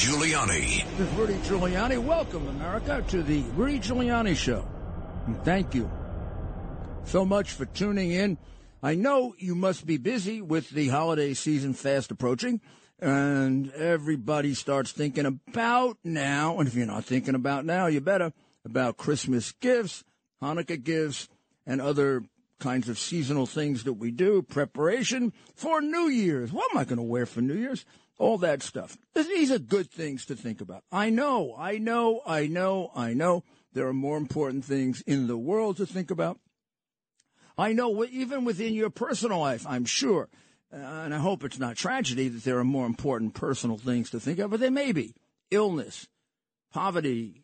Giuliani. This is Rudy Giuliani. Welcome, America, to the Rudy Giuliani Show. And thank you so much for tuning in. I know you must be busy with the holiday season fast approaching, and everybody starts thinking about now. And if you're not thinking about now, you better about Christmas gifts, Hanukkah gifts, and other kinds of seasonal things that we do, preparation for New Year's. What am I going to wear for New Year's? All that stuff. These are good things to think about. I know, I know, I know, I know there are more important things in the world to think about. I know even within your personal life, I'm sure, uh, and I hope it's not tragedy that there are more important personal things to think of, but there may be illness, poverty,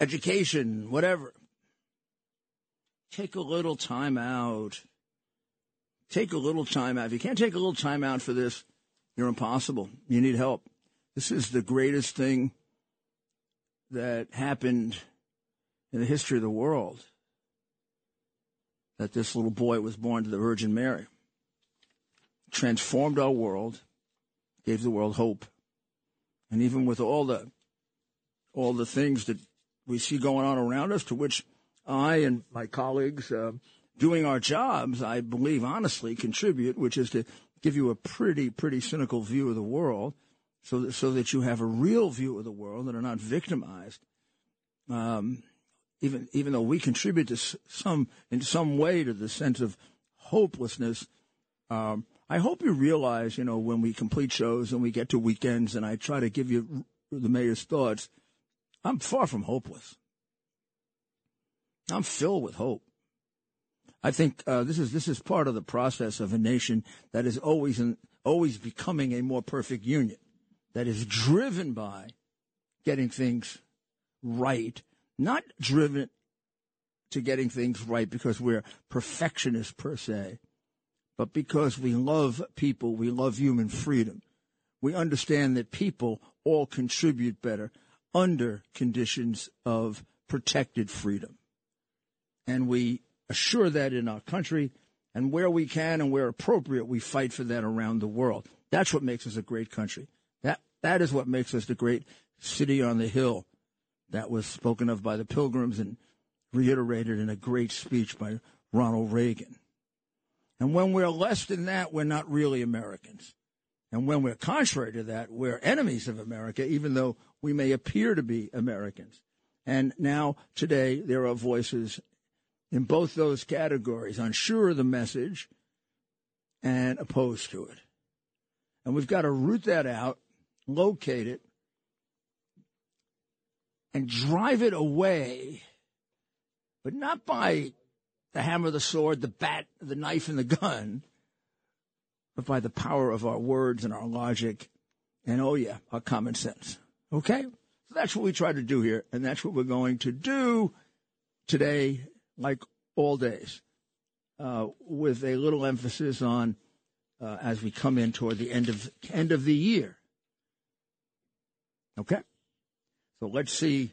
education, whatever. Take a little time out. Take a little time out. If you can't take a little time out for this, you're impossible. You need help. This is the greatest thing that happened in the history of the world that this little boy was born to the Virgin Mary. Transformed our world, gave the world hope. And even with all the all the things that we see going on around us, to which I and my colleagues uh, doing our jobs, I believe honestly contribute, which is to give you a pretty, pretty cynical view of the world, so that so that you have a real view of the world and are not victimized. Um, even even though we contribute to some in some way to the sense of hopelessness, um, I hope you realize, you know, when we complete shows and we get to weekends, and I try to give you the mayor's thoughts, I'm far from hopeless. I'm filled with hope. I think uh, this is this is part of the process of a nation that is always in, always becoming a more perfect union, that is driven by getting things right, not driven to getting things right because we're perfectionists per se, but because we love people, we love human freedom. We understand that people all contribute better under conditions of protected freedom. And we assure that in our country. And where we can and where appropriate, we fight for that around the world. That's what makes us a great country. That, that is what makes us the great city on the hill that was spoken of by the pilgrims and reiterated in a great speech by Ronald Reagan. And when we're less than that, we're not really Americans. And when we're contrary to that, we're enemies of America, even though we may appear to be Americans. And now, today, there are voices in both those categories, unsure of the message and opposed to it. And we've got to root that out, locate it, and drive it away, but not by the hammer, the sword, the bat, the knife, and the gun, but by the power of our words and our logic and, oh, yeah, our common sense. Okay? So that's what we try to do here, and that's what we're going to do today like all days, uh, with a little emphasis on uh, as we come in toward the end of end of the year. Okay, so let's see,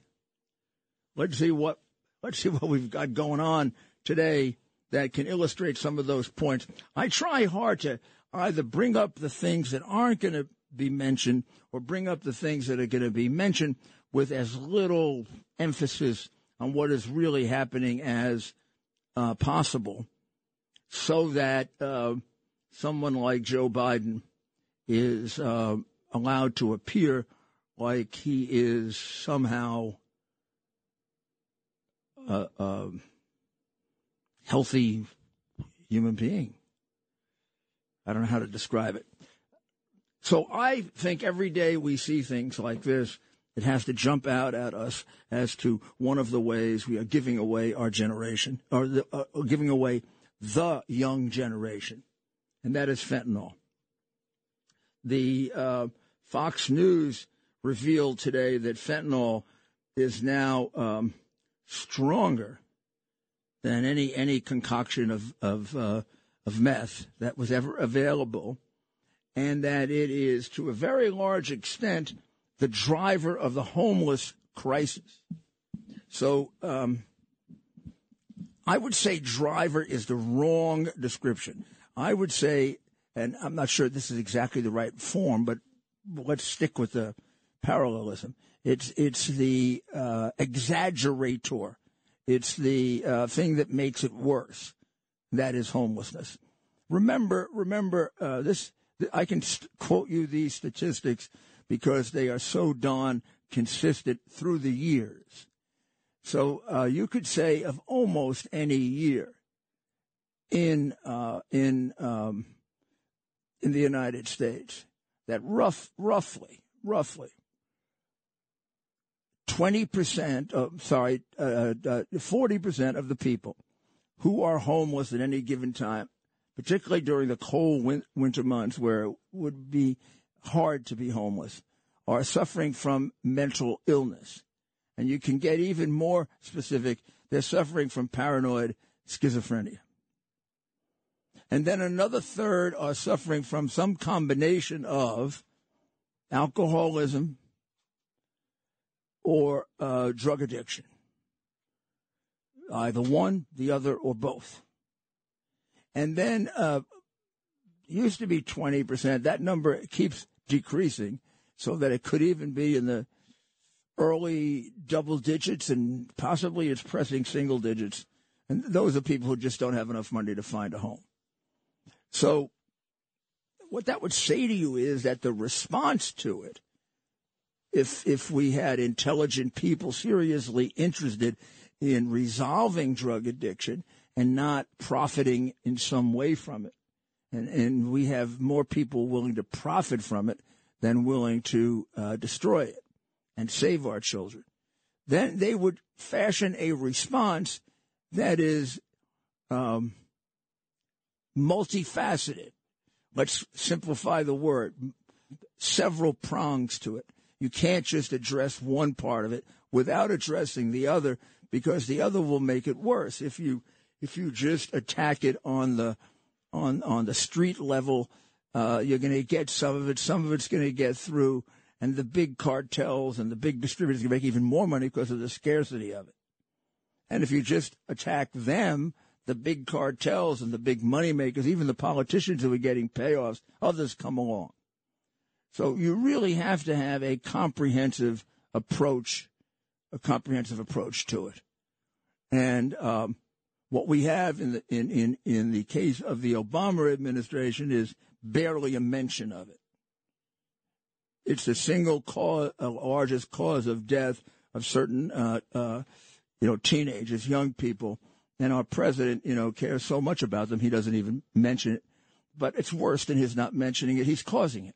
let's see what let's see what we've got going on today that can illustrate some of those points. I try hard to either bring up the things that aren't going to be mentioned or bring up the things that are going to be mentioned with as little emphasis on what is really happening as uh, possible so that uh, someone like Joe Biden is uh, allowed to appear like he is somehow a, a healthy human being. I don't know how to describe it. So I think every day we see things like this it has to jump out at us as to one of the ways we are giving away our generation, or the, uh, giving away the young generation, and that is fentanyl. The uh, Fox News revealed today that fentanyl is now um, stronger than any any concoction of of uh, of meth that was ever available, and that it is to a very large extent the driver of the homeless crisis. So um, I would say driver is the wrong description. I would say, and I'm not sure this is exactly the right form, but let's stick with the parallelism. It's it's the uh, exaggerator. It's the uh, thing that makes it worse. That is homelessness. Remember, remember uh, this. I can st- quote you these statistics because they are so darn consistent through the years. So uh, you could say of almost any year in uh, in um, in the United States that rough roughly roughly 20%, of sorry, uh, uh, 40% of the people who are homeless at any given time, particularly during the cold win- winter months where it would be hard to be homeless, are suffering from mental illness. And you can get even more specific. They're suffering from paranoid schizophrenia. And then another third are suffering from some combination of alcoholism, or uh, drug addiction. Either one, the other, or both. And then uh, used to be 20%. That number keeps decreasing so that it could even be in the early double digits and possibly it's pressing single digits. And those are people who just don't have enough money to find a home. So what that would say to you is that the response to it if if we had intelligent people seriously interested in resolving drug addiction and not profiting in some way from it. And, and we have more people willing to profit from it than willing to uh, destroy it and save our children. Then they would fashion a response that is um, multifaceted. Let's simplify the word. Several prongs to it. You can't just address one part of it without addressing the other because the other will make it worse. If you if you just attack it on the on on the street level, uh, you're going to get some of it. Some of it's going to get through, and the big cartels and the big distributors can make even more money because of the scarcity of it. And if you just attack them, the big cartels and the big money makers, even the politicians who are getting payoffs, others come along. So you really have to have a comprehensive approach, a comprehensive approach to it. And um, what we have in the in, in, in the case of the Obama administration is barely a mention of it. It's the single cause, uh, largest cause of death of certain, uh, uh, you know, teenagers, young people, and our president, you know, cares so much about them he doesn't even mention it. But it's worse than his not mentioning it; he's causing it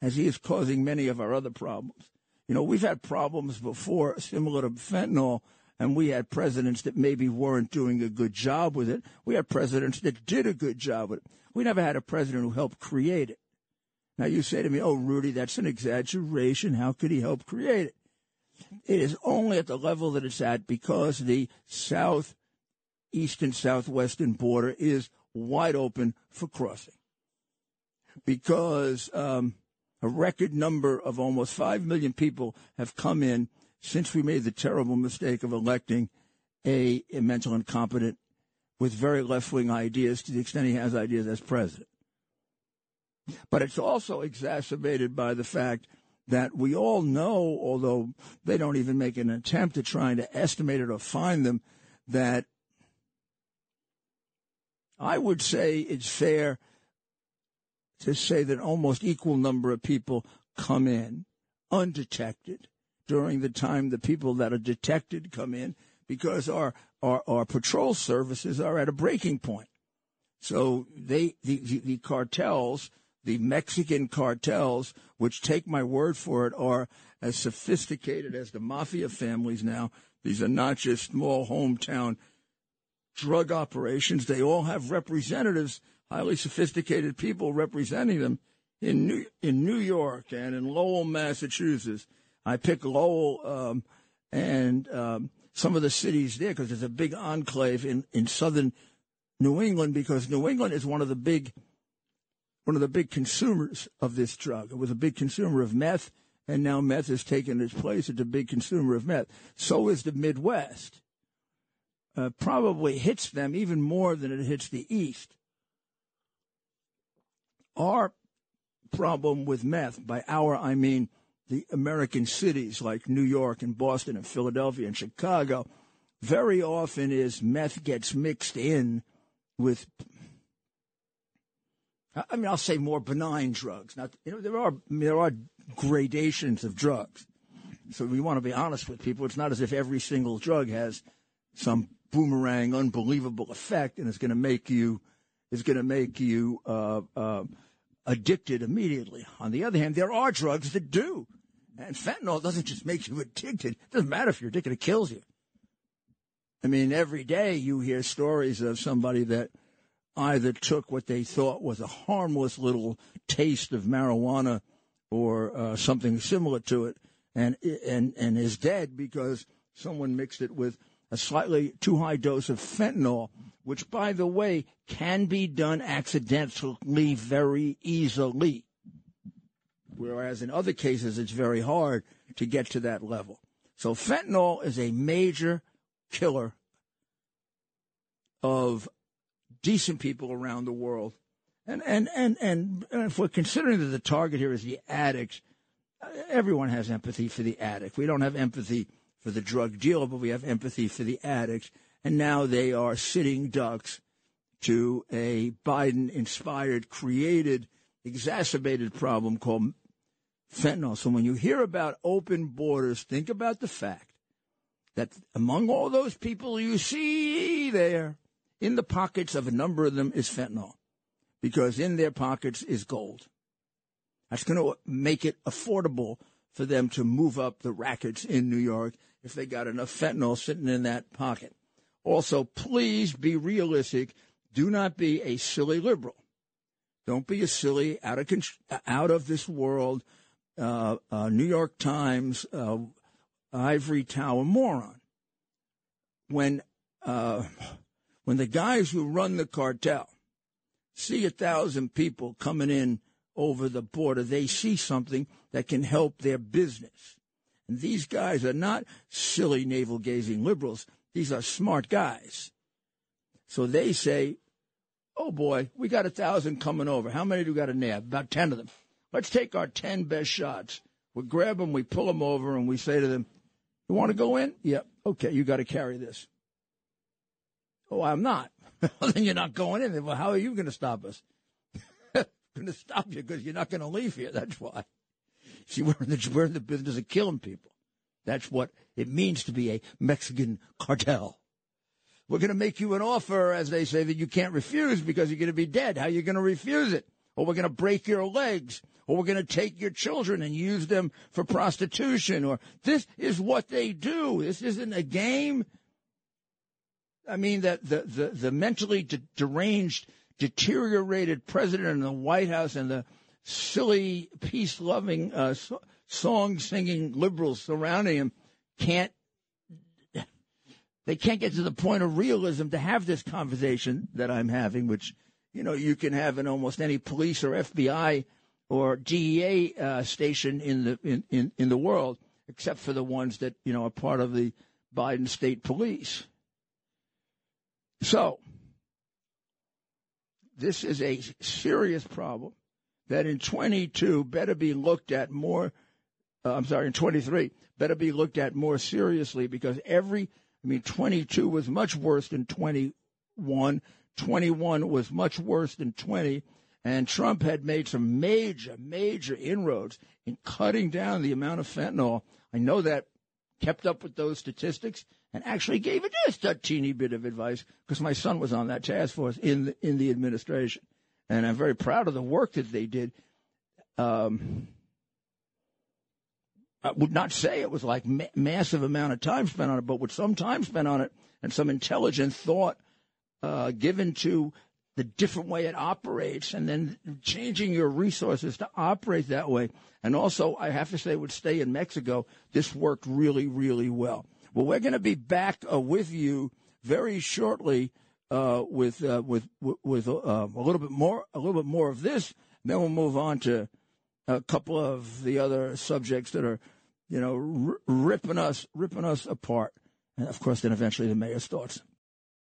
as he is causing many of our other problems. You know, we've had problems before similar to fentanyl, and we had presidents that maybe weren't doing a good job with it. We had presidents that did a good job with it. We never had a president who helped create it. Now you say to me, oh, Rudy, that's an exaggeration. How could he help create it? It is only at the level that it's at because the south eastern southwestern border is wide open for crossing. Because um, a record number of almost 5 million people have come in since we made the terrible mistake of electing a, a mental incompetent with very left wing ideas to the extent he has ideas as president. But it's also exacerbated by the fact that we all know, although they don't even make an attempt at trying to estimate it or find them, that I would say it's fair to say that almost equal number of people come in undetected during the time the people that are detected come in because our, our, our patrol services are at a breaking point. So they, the, the cartels, the Mexican cartels, which take my word for it, are as sophisticated as the mafia families now. These are not just small hometown drug operations. They all have representatives highly sophisticated people representing them in New, in New York and in Lowell, Massachusetts. I pick Lowell um, and um, some of the cities there because there's a big enclave in, in southern New England because New England is one of the big one of the big consumers of this drug. It was a big consumer of meth, and now meth has taken its place It's a big consumer of meth. So is the Midwest. Uh, probably hits them even more than it hits the East. Our problem with meth, by our I mean the American cities like New York and Boston and Philadelphia and Chicago, very often is meth gets mixed in with I mean, I'll say more benign drugs. Now, you know, there are there are gradations of drugs. So we want to be honest with people. It's not as if every single drug has some boomerang, unbelievable effect, and it's going to make you is going to make you uh, uh, addicted immediately. On the other hand, there are drugs that do, and fentanyl doesn't just make you addicted. It doesn't matter if you're addicted; it kills you. I mean, every day you hear stories of somebody that either took what they thought was a harmless little taste of marijuana or uh, something similar to it, and and and is dead because someone mixed it with a slightly too high dose of fentanyl, which, by the way, can be done accidentally very easily. Whereas in other cases, it's very hard to get to that level. So fentanyl is a major killer of decent people around the world. And, and, and, and, if we're considering that the target here is the addict, everyone has empathy for the addict. We don't have empathy for the drug dealer, but we have empathy for the addict. And now they are sitting ducks to a Biden inspired, created, exacerbated problem called fentanyl. So when you hear about open borders, think about the fact that among all those people you see there, in the pockets of a number of them is fentanyl because in their pockets is gold. That's going to make it affordable for them to move up the rackets in New York if they got enough fentanyl sitting in that pocket. Also, please be realistic. Do not be a silly liberal. Don't be a silly, out of out of this world, uh, uh, New York Times, uh, ivory tower moron. When uh, when the guys who run the cartel see a thousand people coming in over the border, they see something that can help their business. And these guys are not silly navel gazing liberals. These are smart guys. So they say, oh boy, we got a thousand coming over. How many do we got to nab? About 10 of them. Let's take our 10 best shots. We grab them, we pull them over, and we say to them, you want to go in? Yep. Yeah. Okay, you got to carry this. Oh, I'm not. then you're not going in. Well, how are you going to stop us? going to stop you because you're not going to leave here. That's why. See, we're in, the, we're in the business of killing people. That's what it means to be a Mexican cartel. We're going to make you an offer, as they say, that you can't refuse because you're going to be dead. How are you going to refuse it? Or we're going to break your legs. Or we're going to take your children and use them for prostitution. Or this is what they do. This isn't a game. I mean, that the, the, the mentally de- deranged, deteriorated president in the White House and the silly, peace loving, uh, so- song singing liberals surrounding him can't, they can't get to the point of realism to have this conversation that I'm having, which, you know, you can have in almost any police or FBI or DEA uh, station in the, in, in, in the world, except for the ones that, you know, are part of the Biden state police. So, this is a serious problem that in 22 better be looked at more. Uh, I'm sorry, in 23 better be looked at more seriously because every, I mean, 22 was much worse than 21. 21 was much worse than 20. And Trump had made some major, major inroads in cutting down the amount of fentanyl. I know that kept up with those statistics and actually gave it just a teeny bit of advice because my son was on that task force in the, in the administration, and I'm very proud of the work that they did. Um, I would not say it was like ma- massive amount of time spent on it, but with some time spent on it and some intelligent thought uh, given to the different way it operates and then changing your resources to operate that way. And also, I have to say, would Stay in Mexico, this worked really, really well. Well, we're going to be back uh, with you very shortly uh, with uh, with with uh, a little bit more a little bit more of this. Then we'll move on to a couple of the other subjects that are, you know, r- ripping us ripping us apart. And of course, then eventually the mayor's thoughts.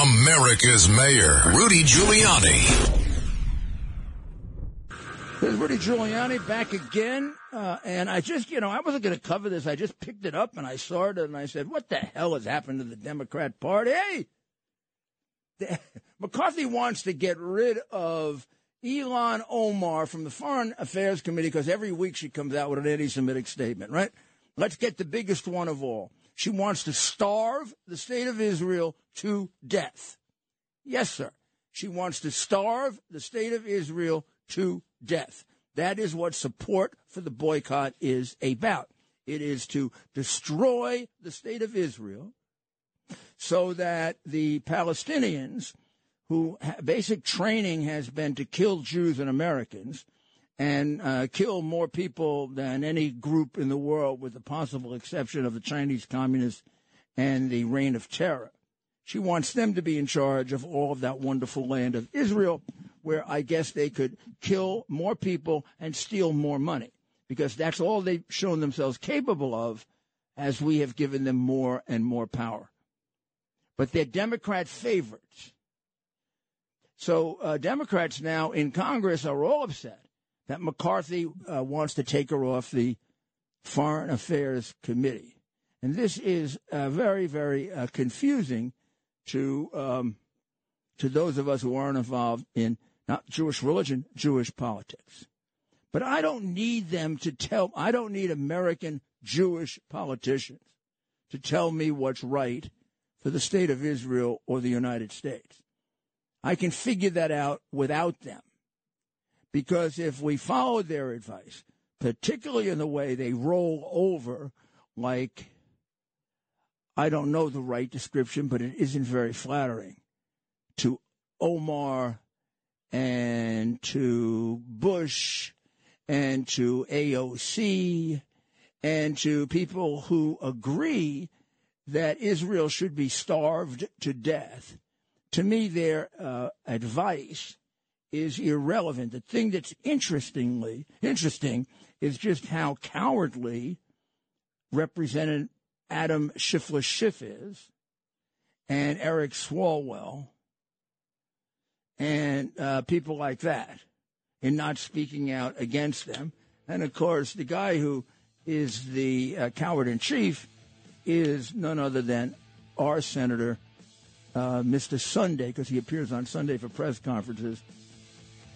America's Mayor, Rudy Giuliani. There's Rudy Giuliani back again. Uh, and I just, you know, I wasn't going to cover this. I just picked it up and I saw it and I said, what the hell has happened to the Democrat Party? Hey! McCarthy wants to get rid of Ilhan Omar from the Foreign Affairs Committee because every week she comes out with an anti Semitic statement, right? Let's get the biggest one of all. She wants to starve the state of Israel to death. Yes, sir. She wants to starve the state of Israel to death. That is what support for the boycott is about. It is to destroy the state of Israel so that the Palestinians, who basic training has been to kill Jews and Americans and uh, kill more people than any group in the world, with the possible exception of the Chinese communists and the reign of terror. She wants them to be in charge of all of that wonderful land of Israel, where I guess they could kill more people and steal more money, because that's all they've shown themselves capable of as we have given them more and more power. But they're Democrat favorites. So uh, Democrats now in Congress are all upset that McCarthy uh, wants to take her off the Foreign Affairs Committee. And this is uh, very, very uh, confusing to um, to those of us who aren't involved in not Jewish religion, Jewish politics. But I don't need them to tell. I don't need American Jewish politicians to tell me what's right for the state of Israel or the United States. I can figure that out without them. Because if we follow their advice, particularly in the way they roll over like I don't know the right description, but it isn't very flattering to Omar and to Bush and to AOC and to people who agree that Israel should be starved to death. To me, their uh, advice is irrelevant. The thing that's interestingly interesting is just how cowardly Representative Adam Schiffler Schiff is, and Eric Swalwell, and uh, people like that, in not speaking out against them. And of course, the guy who is the uh, coward in chief is none other than our senator, uh, Mr. Sunday, because he appears on Sunday for press conferences,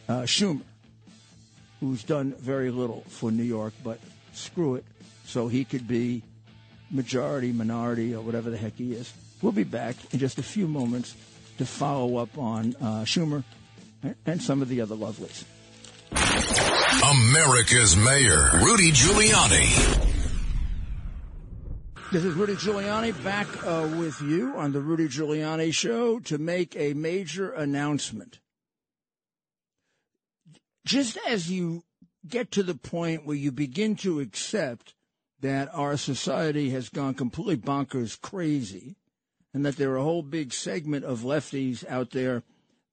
uh, Schumer, who's done very little for New York, but screw it, so he could be majority, minority, or whatever the heck he is. We'll be back in just a few moments to follow up on uh, Schumer and some of the other lovelies. America's Mayor, Rudy Giuliani. This is Rudy Giuliani back uh, with you on the Rudy Giuliani Show to make a major announcement. Just as you get to the point where you begin to accept that our society has gone completely bonkers crazy and that there are a whole big segment of lefties out there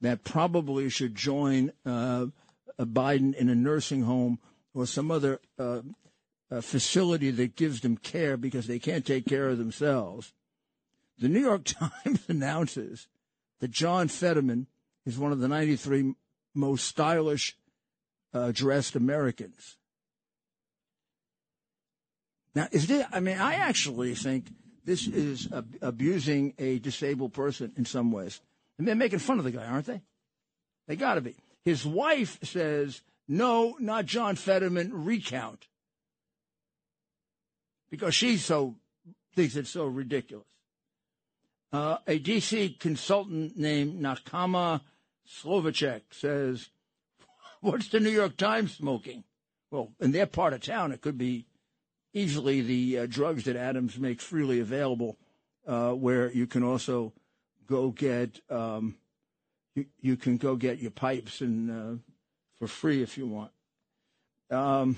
that probably should join uh, Biden in a nursing home or some other uh, facility that gives them care because they can't take care of themselves. The New York Times announces that John Fetterman is one of the 93 most stylish uh, dressed Americans. Now, is there, I mean, I actually think this is abusing a disabled person in some ways. And they're making fun of the guy, aren't they? They got to be. His wife says, no, not John Fetterman, recount. Because she so thinks it's so ridiculous. Uh, a DC consultant named Nakama Slovacek says, What's the New York Times smoking? Well, in their part of town, it could be easily the uh, drugs that Adams makes freely available, uh, where you can also go get um, you, you can go get your pipes and uh, for free if you want. Um,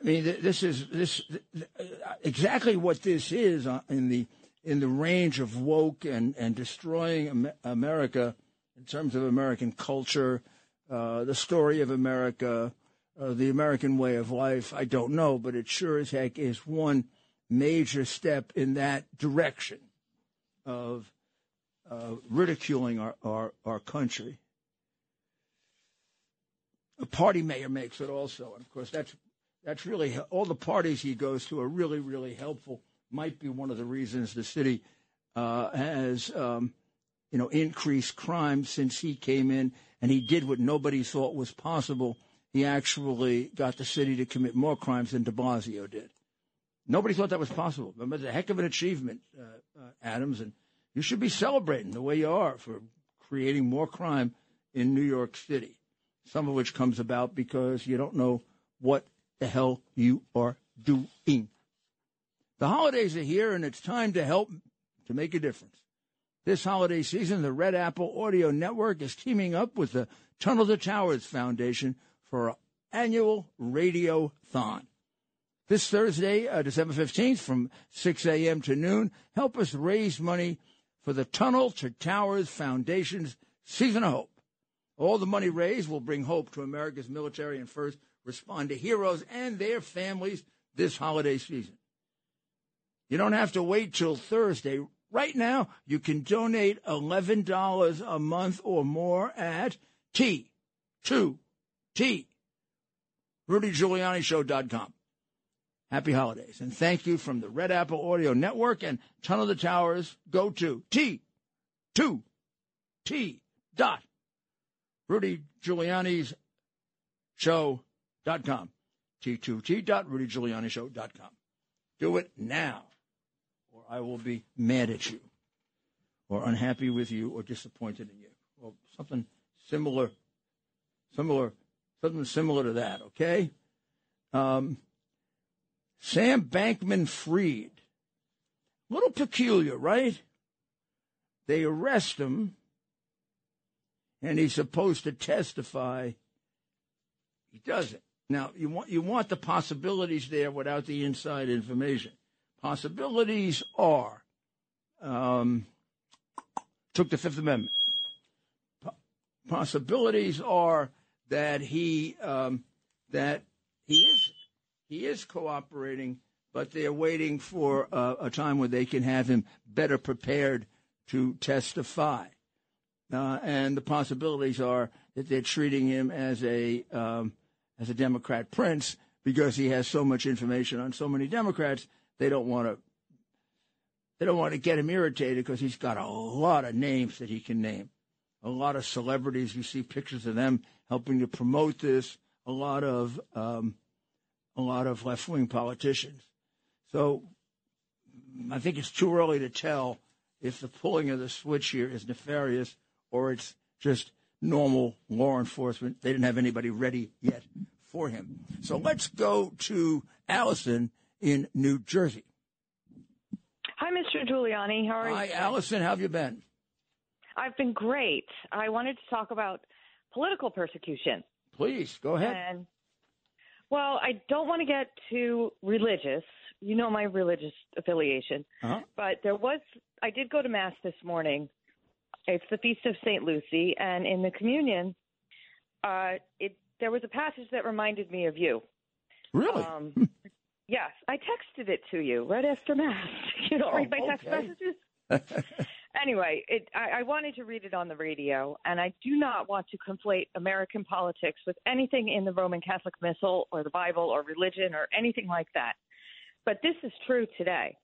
I mean, this is this exactly what this is uh, in the in the range of woke and and destroying America in terms of American culture, uh, the story of America, uh, the American way of life. I don't know, but it sure as heck is one major step in that direction of uh, ridiculing our, our, our country. A party mayor makes it also, and of course that's that's really all the parties he goes to are really really helpful. Might be one of the reasons the city uh, has um, you know increased crime since he came in, and he did what nobody thought was possible. He actually got the city to commit more crimes than De Blasio did. Nobody thought that was possible. It was a heck of an achievement, uh, uh, Adams, and you should be celebrating the way you are for creating more crime in New York City. Some of which comes about because you don't know what the hell you are doing. The holidays are here, and it's time to help to make a difference. This holiday season, the Red Apple Audio Network is teaming up with the Tunnel to Towers Foundation for an annual radio-thon. This Thursday, uh, December 15th, from 6 a.m. to noon, help us raise money for the Tunnel to Towers Foundation's Season of Hope. All the money raised will bring hope to America's military and first responder heroes and their families this holiday season. You don't have to wait till Thursday. Right now, you can donate $11 a month or more at T2T, RudyGiulianiShow.com. Happy holidays. And thank you from the Red Apple Audio Network and Tunnel of the Towers. Go to T2T dot Rudy Giuliani's show.com. T2T dot. Do it now, I will be mad at you, or unhappy with you, or disappointed in you, or something similar, similar, something similar to that, okay? Um, Sam Bankman Fried. A little peculiar, right? They arrest him, and he's supposed to testify. He doesn't. Now, you want, you want the possibilities there without the inside information. Possibilities are um, took the Fifth Amendment. possibilities are that he um, that he is he is cooperating, but they're waiting for a time when they can have him better prepared to testify. Uh, and the possibilities are that they're treating him as a um, as a Democrat prince because he has so much information on so many Democrats. They don't want to they don't want to get him irritated because he's got a lot of names that he can name, a lot of celebrities. You see pictures of them helping to promote this. A lot of um, a lot of left wing politicians. So I think it's too early to tell if the pulling of the switch here is nefarious or it's just normal law enforcement. They didn't have anybody ready yet for him. So let's go to Allison in New Jersey. Hi, Mr. Giuliani. How are Hi, you? Hi, Allison. How have you been? I've been great. I wanted to talk about political persecution. Please, go ahead. And well, I don't want to get too religious. You know my religious affiliation. Uh-huh. But there was, I did go to Mass this morning. It's the Feast of St. Lucy. And in the communion, uh, it, there was a passage that reminded me of you. Really? Um, yes. I texted it to you right after Mass. You don't Oh, read my oh, text okay. messages? anyway, it, I, I wanted to read it on the radio, and I do not want to conflate American politics with anything in the Roman Catholic Missal or the Bible or religion or anything like that. But this is true today.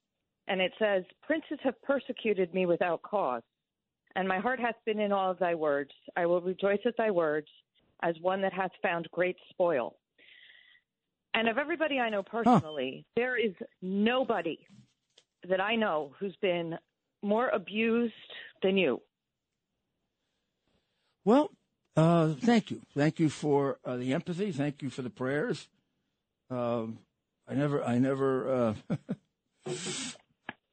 And it says, Princes have persecuted me without cause, And my heart hath been in all of thy words. I will rejoice at thy words as one that hath found great spoil. And of everybody I know personally, huh. there is nobody that I know who's been more abused than you. Well, uh, thank you. Thank you for uh, the empathy. Thank you for the prayers. Um, I never, I never, uh,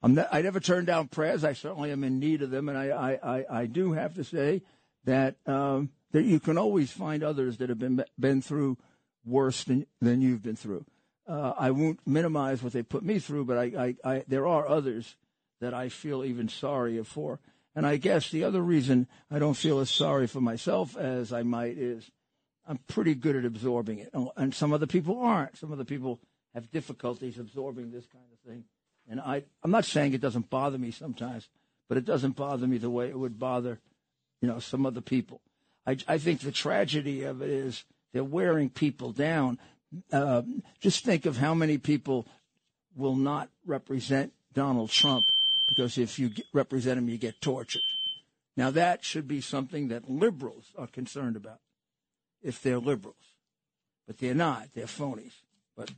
I'm ne- I never turn down prayers. I certainly am in need of them, and I, I, I, I do have to say that um, that you can always find others that have been been through worse than than you've been through. Uh, I won't minimize what they put me through, but I, I, I, there are others that I feel even sorry for. And I guess the other reason I don't feel as sorry for myself as I might is I'm pretty good at absorbing it, and some other people aren't. Some other people have difficulties absorbing this kind of thing. And I, I'm not saying it doesn't bother me sometimes, but it doesn't bother me the way it would bother, you know, some other people. I, I think the tragedy of it is they're wearing people down. Uh, just think of how many people will not represent Donald Trump because if you represent him, you get tortured. Now, that should be something that liberals are concerned about if they're liberals. But they're not. They're phonies. But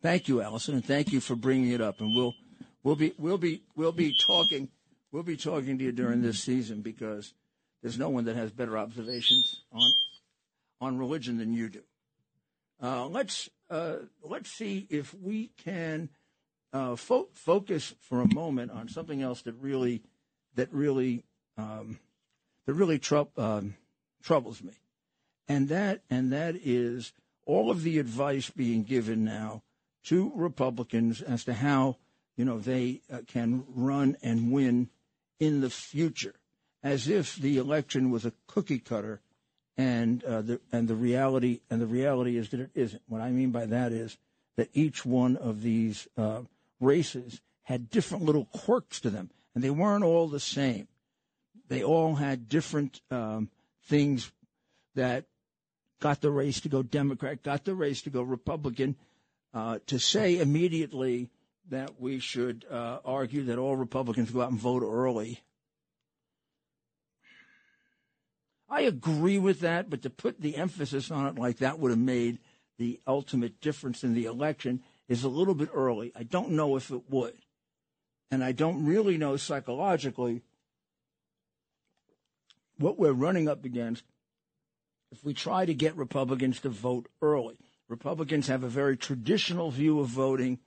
thank you, Allison, and thank you for bringing it up. And we'll we'll be we'll be we'll be talking we'll be talking to you during this season because there's no one that has better observations on on religion than you do. Uh, let's uh, let's see if we can uh, fo- focus for a moment on something else that really that really um, that really um, troubles me, and that and that is all of the advice being given now to Republicans as to how you know they uh, can run and win in the future, as if the election was a cookie cutter, and uh, the and the reality and the reality is that it isn't. What I mean by that is that each one of these uh, races had different little quirks to them, and they weren't all the same. They all had different um, things that got the race to go Democrat, got the race to go Republican. Uh, to say immediately that we should uh, argue that all Republicans go out and vote early. I agree with that, but to put the emphasis on it like that would have made the ultimate difference in the election is a little bit early. I don't know if it would. And I don't really know psychologically what we're running up against if we try to get Republicans to vote early. Republicans have a very traditional view of voting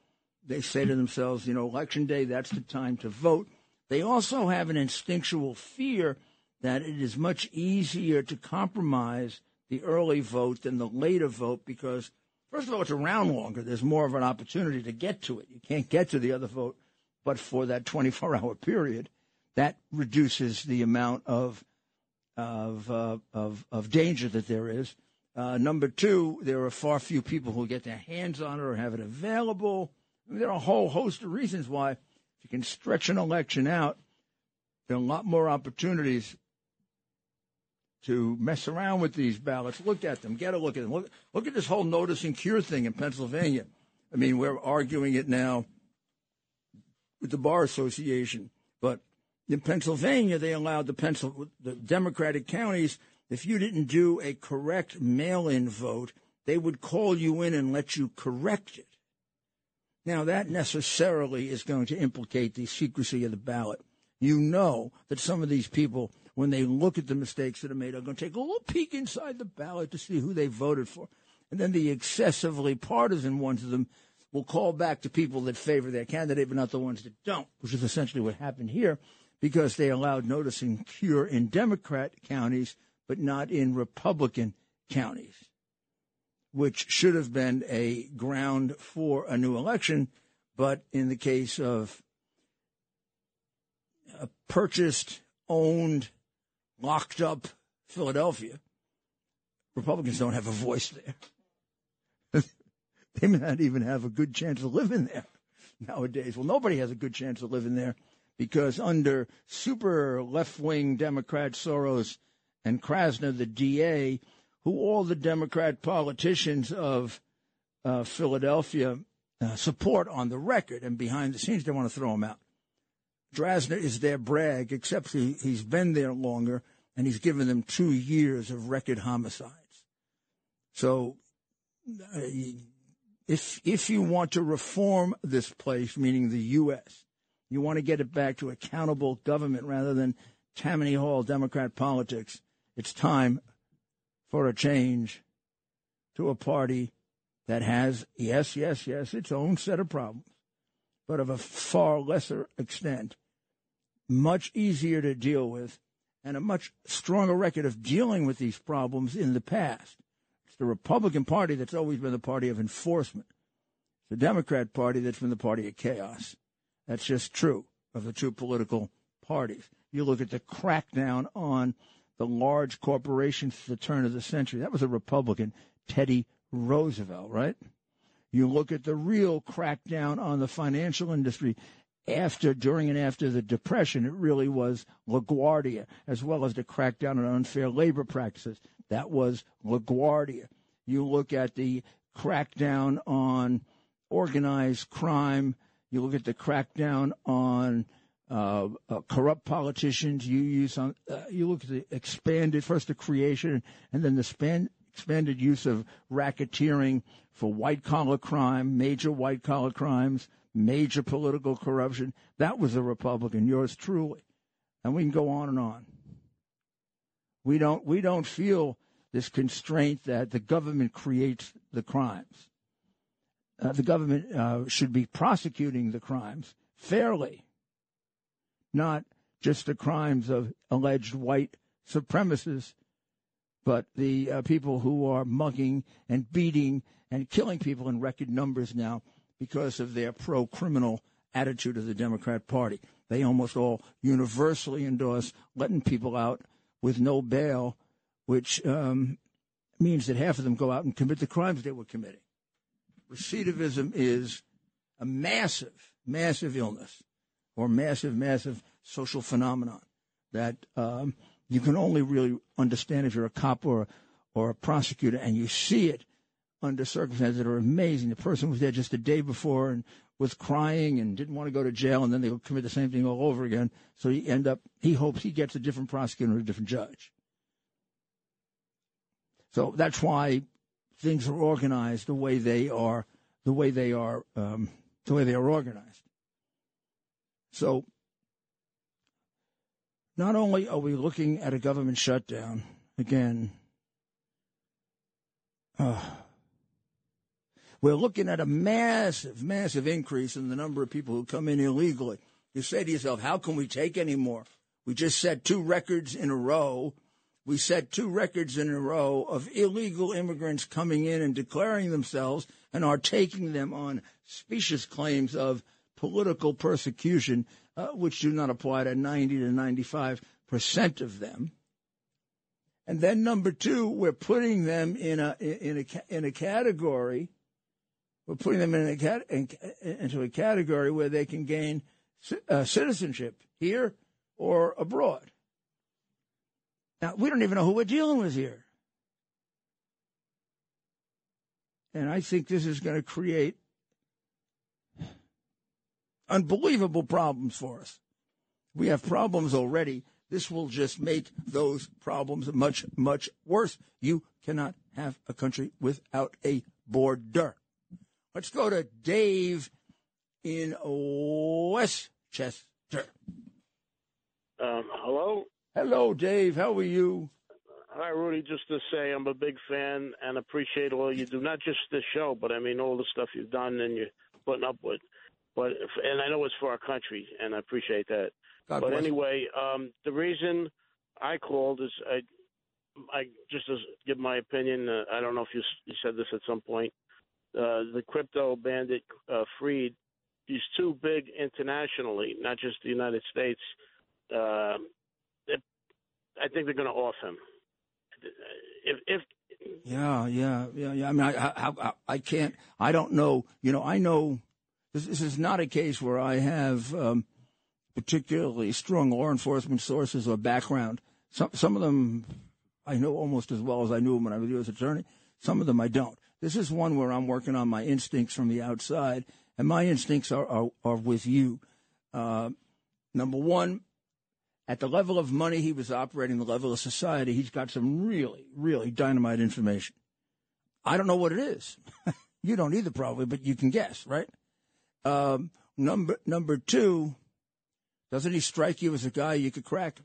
they say to themselves, you know, election day, that's the time to vote. They also have an instinctual fear that it is much easier to compromise the early vote than the later vote because, first of all, it's around longer. There's more of an opportunity to get to it. You can't get to the other vote, but for that 24 hour period, that reduces the amount of of uh, of, of danger that there is. Uh, number two, there are far few people who get their hands on it or have it available. I mean, there are a whole host of reasons why, if you can stretch an election out, there are a lot more opportunities to mess around with these ballots. Look at them. Get a look at them. Look, look at this whole notice and cure thing in Pennsylvania. I mean, we're arguing it now with the Bar Association, but in Pennsylvania, they allowed the, Pencil, the Democratic counties, if you didn't do a correct mail in vote, they would call you in and let you correct it. Now, that necessarily is going to implicate the secrecy of the ballot. You know that some of these people, when they look at the mistakes that are made, are going to take a little peek inside the ballot to see who they voted for. And then the excessively partisan ones of them will call back to people that favor their candidate, but not the ones that don't, which is essentially what happened here because they allowed notice and cure in Democrat counties, but not in Republican counties which should have been a ground for a new election. But in the case of a purchased, owned, locked up Philadelphia, Republicans don't have a voice there. they may not even have a good chance of living there nowadays. Well, nobody has a good chance of living there because under super left wing Democrat Soros and Krasner, the DA, who all the Democrat politicians of uh, Philadelphia uh, support on the record and behind the scenes. They want to throw him out. Drasner is their brag, except he, he's been there longer and he's given them two years of record homicides. So, uh, if if you want to reform this place, meaning the U.S., you want to get it back to accountable government rather than Tammany Hall Democrat politics. It's time for a change to a party that has, yes, yes, yes, its own set of problems, but of a far lesser extent, much easier to deal with, and a much stronger record of dealing with these problems in the past. It's the Republican Party that's always been the party of enforcement. It's the Democrat Party that's been the party of chaos. That's just true of the two political parties. You look at the crackdown on the large corporations at the turn of the century. That was a Republican, Teddy Roosevelt, right? You look at the real crackdown on the financial industry after, during, and after the Depression. It really was LaGuardia, as well as the crackdown on unfair labor practices. That was LaGuardia. You look at the crackdown on organized crime. You look at the crackdown on uh, uh, corrupt politicians. You use on. Uh, you look at the expanded first the creation and then the span, expanded use of racketeering for white collar crime, major white collar crimes, major political corruption. That was a Republican, yours truly, and we can go on and on. We don't. We don't feel this constraint that the government creates the crimes. Uh, the government uh, should be prosecuting the crimes fairly not just the crimes of alleged white supremacists, but the uh, people who are mugging and beating and killing people in record numbers now because of their pro criminal attitude of the Democrat Party. They almost all universally endorse letting people out with no bail, which um, means that half of them go out and commit the crimes they were committing. Recidivism is a massive, massive illness or massive, massive social phenomenon that um, you can only really understand if you're a cop or or a prosecutor and you see it under circumstances that are amazing. The person was there just a day before and was crying and didn't want to go to jail, and then they'll commit the same thing all over again. So he end up he hopes he gets a different prosecutor or a different judge. So that's why things are organized the way they are, the way they are, um, the way they are organized. So not only are we looking at a government shutdown, again, uh, we're looking at a massive, massive increase in the number of people who come in illegally. You say to yourself, how can we take any more? We just set two records in a row. We set two records in a row of illegal immigrants coming in and declaring themselves and are taking them on specious claims of political persecution, uh, which do not apply to 90 to 95 percent of them. And then number two, we're putting them in a in a in a category. We're putting them in a in, into a category where they can gain uh, citizenship here or abroad. Now we don't even know who we're dealing with here, and I think this is going to create unbelievable problems for us. We have problems already. This will just make those problems much, much worse. You cannot have a country without a border. Let's go to Dave in Westchester. Um, hello? Hello, Dave. How are you? Hi, Rudy. Just to say, I'm a big fan and appreciate all you do. Not just this show, but I mean all the stuff you've done and you're putting up with. But and I know it's for our country, and I appreciate that. God but bless. anyway, um, the reason I called is I, I just to give my opinion. Uh, I don't know if you, you said this at some point. Uh, the crypto bandit uh, Fried, he's too big internationally, not just the United States. Uh, it, I think they're going to off him. If, if yeah, yeah, yeah, yeah. I mean, I, I, I can't. I don't know. You know, I know this, this is not a case where I have um, particularly strong law enforcement sources or background. Some some of them I know almost as well as I knew them when I was U.S. attorney. Some of them I don't. This is one where I'm working on my instincts from the outside, and my instincts are are, are with you. Uh, Number one, at the level of money he was operating, the level of society, he's got some really, really dynamite information. I don't know what it is. you don't either, probably, but you can guess, right? Um, number number two, doesn't he strike you as a guy you could crack?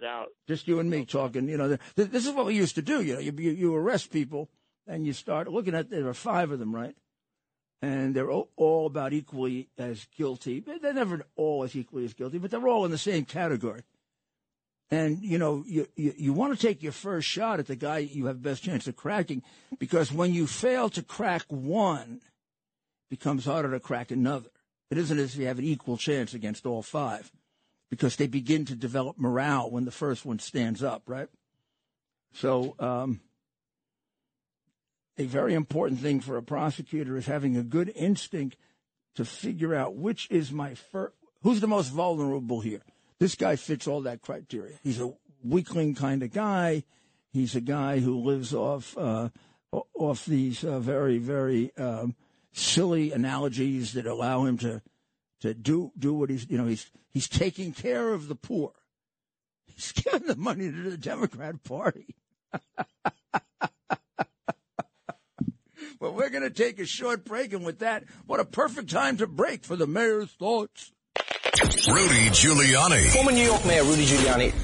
Doubt. Just you and me talking. You know, th- this is what we used to do. You know, you, you, arrest people and you start looking at. There are five of them, right? And they're all, about equally as guilty. They're never all as equally as guilty, but they're all in the same category. And you know, you, you, you want to take your first shot at the guy you have the best chance of cracking, because when you fail to crack one, it becomes harder to crack another. It isn't as if you have an equal chance against all five, because they begin to develop morale when the first one stands up, right? So, um, a very important thing for a prosecutor is having a good instinct to figure out which is my first, who's the most vulnerable here. This guy fits all that criteria. He's a weakling kind of guy. He's a guy who lives off uh, off these uh, very very um, silly analogies that allow him to to do do what he's you know he's he's taking care of the poor. He's giving the money to the Democrat Party. well, we're going to take a short break, and with that, what a perfect time to break for the mayor's thoughts. Rudy Giuliani. Former New York Mayor Rudy Giuliani.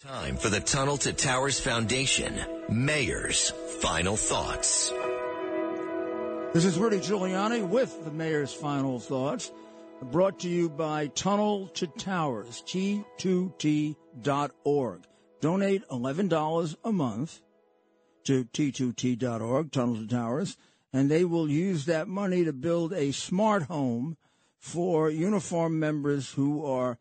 Time for the Tunnel to Towers Foundation Mayor's Final Thoughts. This is Rudy Giuliani with the mayor's final thoughts, brought to you by Tunnel to Towers, T2T.org. Donate $11 a month to T2T.org, Tunnel to Towers, and they will use that money to build a smart home for uniform members who are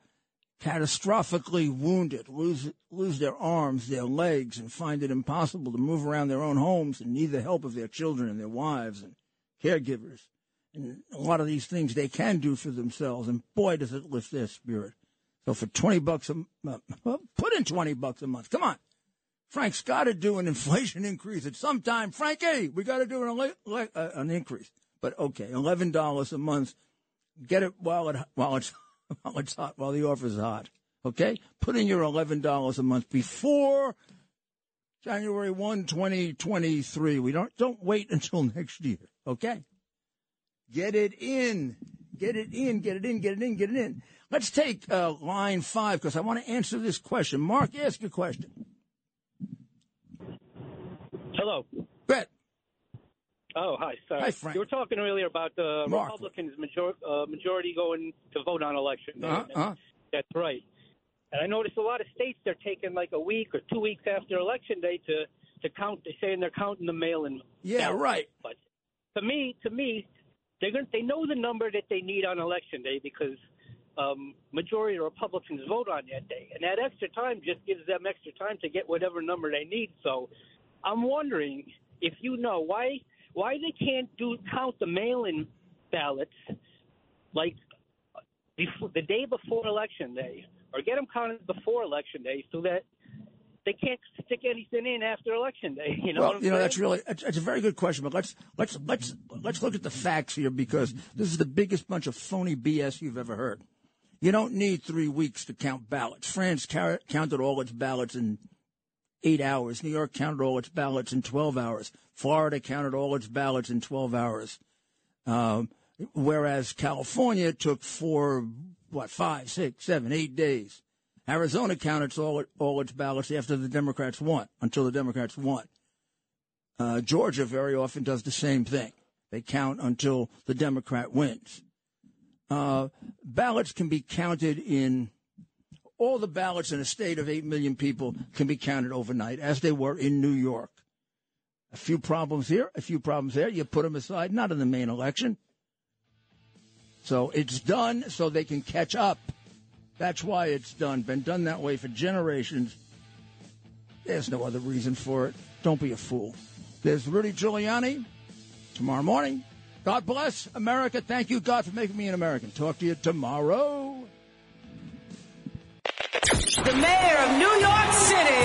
catastrophically wounded, lose lose their arms, their legs, and find it impossible to move around their own homes and need the help of their children and their wives and caregivers. And a lot of these things they can do for themselves, and boy, does it lift their spirit. So for twenty bucks a month, well, put in twenty bucks a month. Come on, Frank's got to do an inflation increase at some time. Frankie, we got to do an uh, an increase. But okay, eleven dollars a month. Get it while it while it's while it's hot, while the offer's hot. Okay, put in your eleven dollars a month before January 1, 2023. We don't don't wait until next year. Okay, get it in, get it in, get it in, get it in, get it in. Let's take uh, line five because I want to answer this question. Mark, ask your question. Hello. Bet. Oh, hi. Sorry. Hi, Frank. You were talking earlier about the Mark. Republicans major, uh, majority going to vote on election day. Uh-huh, uh-huh. That's right. And I noticed a lot of states they're taking like a week or two weeks after election day to to count. They're saying they're counting the mail-in. Yeah, right. But to me, to me, they're going. They know the number that they need on election day because um, majority of Republicans vote on that day, and that extra time just gives them extra time to get whatever number they need. So, I'm wondering if you know why why they can't do count the mail-in ballots like before, the day before election day, or get them counted before election day, so that they can't stick anything in after election day. You know, well, you know saying? that's really that's, that's a very good question, but let's let's let's let's look at the facts here because this is the biggest bunch of phony BS you've ever heard. You don't need three weeks to count ballots. France car- counted all its ballots in eight hours. New York counted all its ballots in twelve hours. Florida counted all its ballots in twelve hours. Um, whereas California took four, what, five, six, seven, eight days. Arizona counted all, all its ballots after the Democrats won, until the Democrats won. Uh, Georgia very often does the same thing. They count until the Democrat wins. Uh, ballots can be counted in all the ballots in a state of 8 million people can be counted overnight, as they were in New York. A few problems here, a few problems there. You put them aside, not in the main election. So it's done so they can catch up. That's why it's done. Been done that way for generations. There's no other reason for it. Don't be a fool. There's Rudy Giuliani tomorrow morning. God bless America. Thank you, God, for making me an American. Talk to you tomorrow. The mayor of New York City,